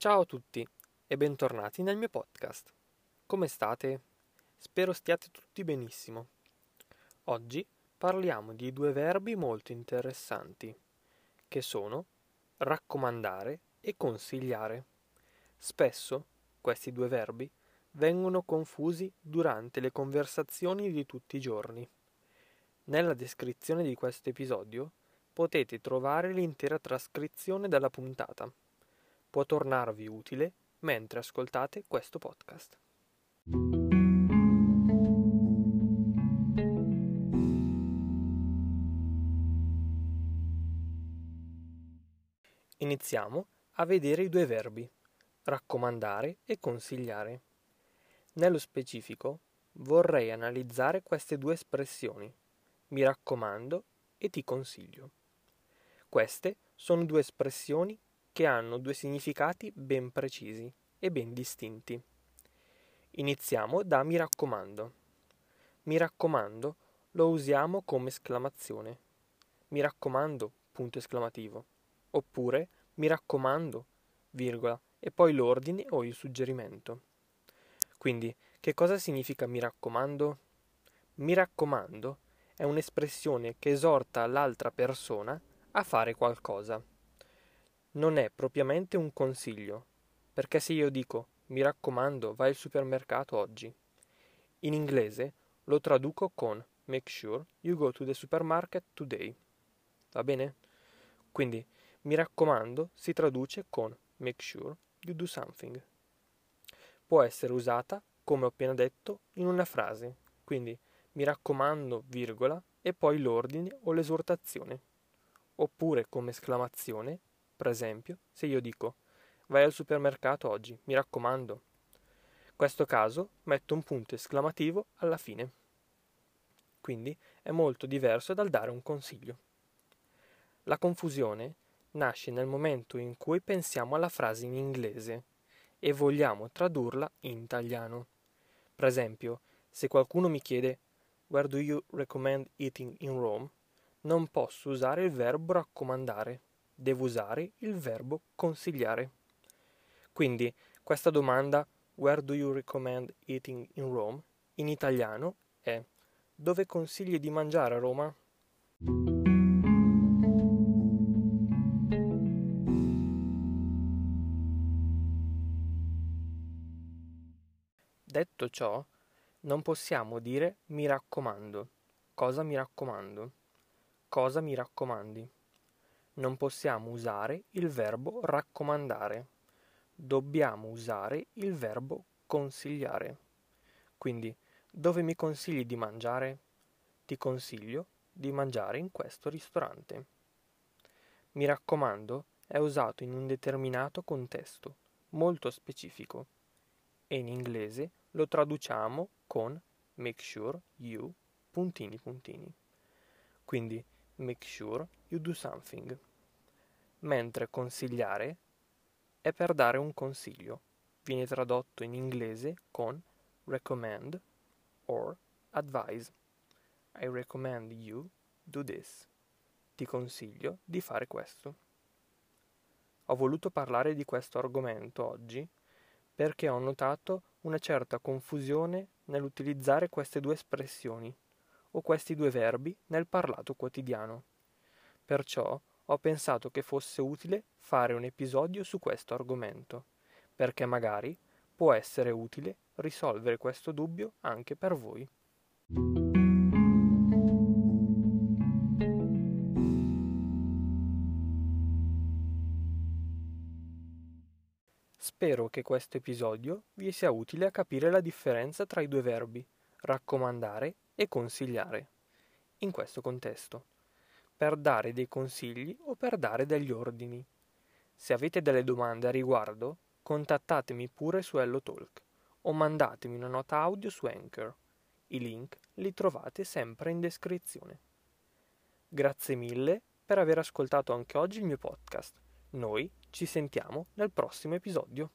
Ciao a tutti e bentornati nel mio podcast. Come state? Spero stiate tutti benissimo. Oggi parliamo di due verbi molto interessanti, che sono raccomandare e consigliare. Spesso questi due verbi vengono confusi durante le conversazioni di tutti i giorni. Nella descrizione di questo episodio potete trovare l'intera trascrizione della puntata. Può tornarvi utile mentre ascoltate questo podcast. Iniziamo a vedere i due verbi raccomandare e consigliare. Nello specifico vorrei analizzare queste due espressioni mi raccomando e ti consiglio. Queste sono due espressioni che hanno due significati ben precisi e ben distinti. Iniziamo da mi raccomando. Mi raccomando lo usiamo come esclamazione. Mi raccomando, punto esclamativo. Oppure mi raccomando, virgola, e poi l'ordine o il suggerimento. Quindi, che cosa significa mi raccomando? Mi raccomando è un'espressione che esorta l'altra persona a fare qualcosa. Non è propriamente un consiglio, perché se io dico mi raccomando vai al supermercato oggi, in inglese lo traduco con make sure you go to the supermarket today. Va bene? Quindi mi raccomando si traduce con make sure you do something. Può essere usata, come ho appena detto, in una frase, quindi mi raccomando, virgola, e poi l'ordine o l'esortazione. Oppure come esclamazione, per esempio, se io dico vai al supermercato oggi, mi raccomando. In questo caso metto un punto esclamativo alla fine. Quindi è molto diverso dal dare un consiglio. La confusione nasce nel momento in cui pensiamo alla frase in inglese e vogliamo tradurla in italiano. Per esempio, se qualcuno mi chiede Where do you recommend eating in Rome? Non posso usare il verbo raccomandare, devo usare il verbo consigliare. Quindi questa domanda Where do you recommend eating in Rome? in italiano è Dove consigli di mangiare a Roma? Detto ciò, non possiamo dire mi raccomando. Cosa mi raccomando? Cosa mi raccomandi? Non possiamo usare il verbo raccomandare. Dobbiamo usare il verbo consigliare. Quindi, dove mi consigli di mangiare? Ti consiglio di mangiare in questo ristorante. Mi raccomando è usato in un determinato contesto, molto specifico, e in inglese lo traduciamo con make sure you puntini puntini. Quindi make sure you do something. Mentre consigliare è per dare un consiglio. Viene tradotto in inglese con recommend or advise. I recommend you do this. Ti consiglio di fare questo. Ho voluto parlare di questo argomento oggi perché ho notato una certa confusione nell'utilizzare queste due espressioni o questi due verbi nel parlato quotidiano. Perciò ho pensato che fosse utile fare un episodio su questo argomento, perché magari può essere utile risolvere questo dubbio anche per voi. Spero che questo episodio vi sia utile a capire la differenza tra i due verbi raccomandare e consigliare in questo contesto, per dare dei consigli o per dare degli ordini. Se avete delle domande a riguardo, contattatemi pure su HelloTalk o mandatemi una nota audio su Anchor. I link li trovate sempre in descrizione. Grazie mille per aver ascoltato anche oggi il mio podcast. Noi ci sentiamo nel prossimo episodio.